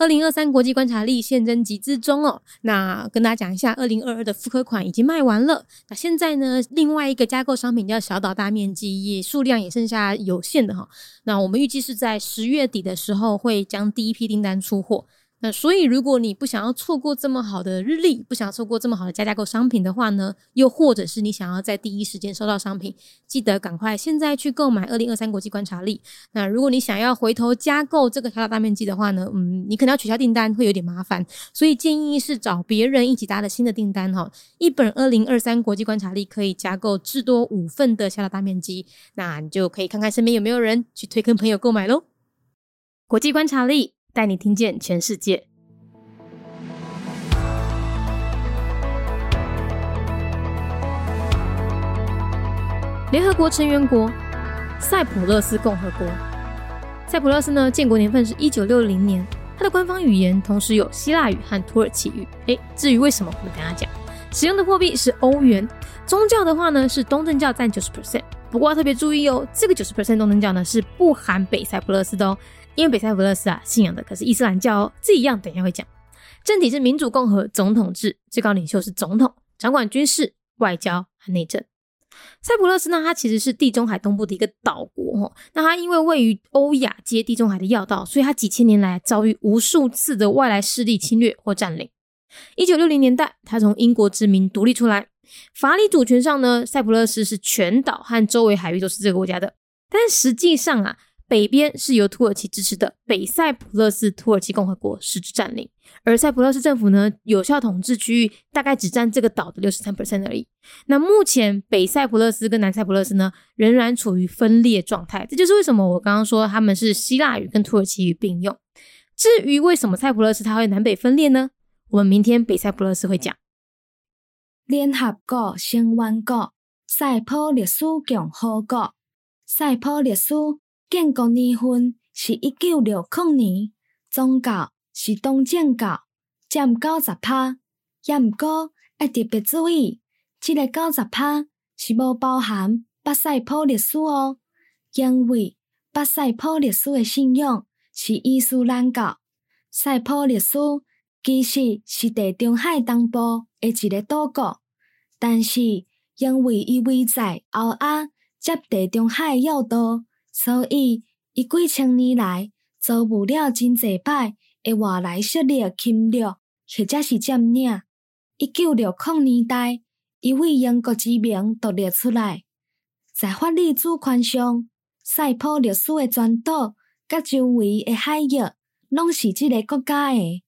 二零二三国际观察力现征集之中哦。那跟大家讲一下，二零二二的复刻款已经卖完了。那现在呢，另外一个加购商品叫小岛大面积，也数量也剩下有限的哈。那我们预计是在十月底的时候会将第一批订单出货。那所以，如果你不想要错过这么好的日历，不想错过这么好的加价购商品的话呢，又或者是你想要在第一时间收到商品，记得赶快现在去购买二零二三国际观察力。那如果你想要回头加购这个小大面积的话呢，嗯，你可能要取消订单，会有点麻烦，所以建议是找别人一起搭的新的订单哈。一本二零二三国际观察力可以加购至多五份的小大面积，那你就可以看看身边有没有人去推跟朋友购买喽。国际观察力。带你听见全世界。联合国成员国塞浦路斯共和国。塞浦路斯呢，建国年份是一九六零年。它的官方语言同时有希腊语和土耳其语。诶，至于为什么，我们等下讲。使用的货币是欧元。宗教的话呢，是东正教占九十 percent。不过要特别注意哦，这个九十 percent 东正教呢，是不含北塞浦路斯的哦。因为北塞浦路斯啊，信仰的可是伊斯兰教哦，这一样等一下会讲。政体是民主共和总统制，最高领袖是总统，掌管军事、外交和内政。塞浦路斯呢，它其实是地中海东部的一个岛国哦。那它因为位于欧亚接地中海的要道，所以它几千年来遭遇无数次的外来势力侵略或占领。一九六零年代，它从英国殖民独立出来，法理主权上呢，塞浦路斯是全岛和周围海域都是这个国家的，但实际上啊。北边是由土耳其支持的北塞浦路斯土耳其共和国实质占领，而塞浦路斯政府呢，有效统治区域大概只占这个岛的六十三 percent 而已。那目前北塞浦路斯跟南塞浦路斯呢，仍然处于分裂状态。这就是为什么我刚刚说他们是希腊语跟土耳其语并用。至于为什么塞浦路斯它会南北分裂呢？我们明天北塞浦路斯会讲。联合国成员国塞浦路斯共和国塞浦路斯。建国年份是一九六零年，宗教是东正教，占九十趴。也毋过要特别注意，即个九十趴是无包含巴塞普历史哦，因为巴塞普历史的信仰是伊斯兰教。塞浦历史其实是地中海东部的一个岛国，但是因为伊位在欧亚接地中海要道。所以，伊几千年来遭遇了真济摆的外来势力侵略，或者是占领。一九六零年代，伊为英国之名独立出来。在法理主权上，塞浦路斯的全岛甲周围的海域，拢是即个国家的。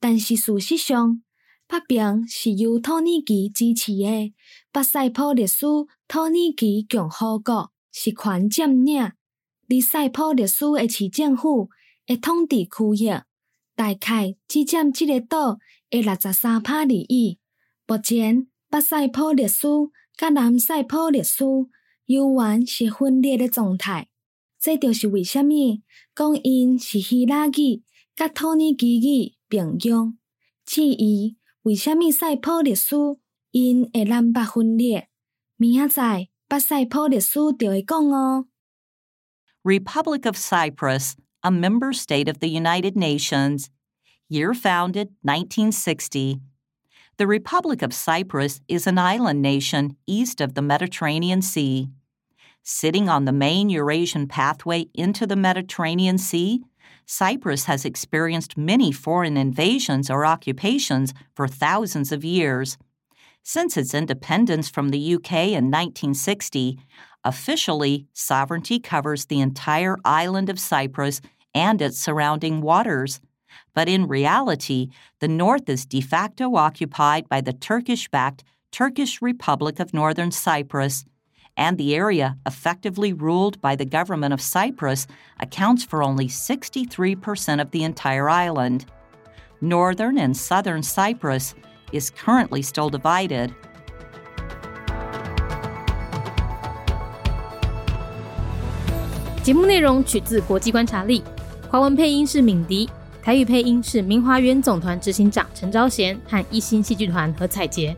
但是事实上，北边是由土耳其支持的，北塞浦路斯土耳其共和国是权占领。离塞浦路斯的市政府的统治区域，大概只占这个岛的六十三帕利益。目前，北塞浦路斯甲南塞浦路斯犹原是分裂的状态。这就是为虾米讲因是希腊语甲土耳其语并用。至于为虾米塞浦路斯因会南北分裂，明仔载北塞浦路斯就会讲哦。Republic of Cyprus, a member state of the United Nations. Year founded 1960. The Republic of Cyprus is an island nation east of the Mediterranean Sea. Sitting on the main Eurasian pathway into the Mediterranean Sea, Cyprus has experienced many foreign invasions or occupations for thousands of years. Since its independence from the UK in 1960, Officially, sovereignty covers the entire island of Cyprus and its surrounding waters. But in reality, the north is de facto occupied by the Turkish backed Turkish Republic of Northern Cyprus, and the area effectively ruled by the government of Cyprus accounts for only 63% of the entire island. Northern and southern Cyprus is currently still divided. 节目内容取自国际观察力，华文配音是敏迪，台语配音是明华园总团执行长陈昭贤和一星戏剧团何彩杰，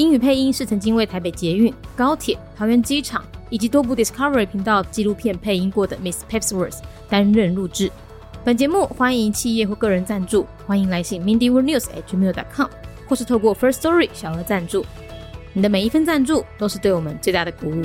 英语配音是曾经为台北捷运、高铁、桃园机场以及多部 Discovery 频道纪录片配音过的 Miss Pepsworth 担任录制。本节目欢迎企业或个人赞助，欢迎来信 mindyworldnews@gmail.com，或是透过 First Story 小额赞助。你的每一分赞助都是对我们最大的鼓舞。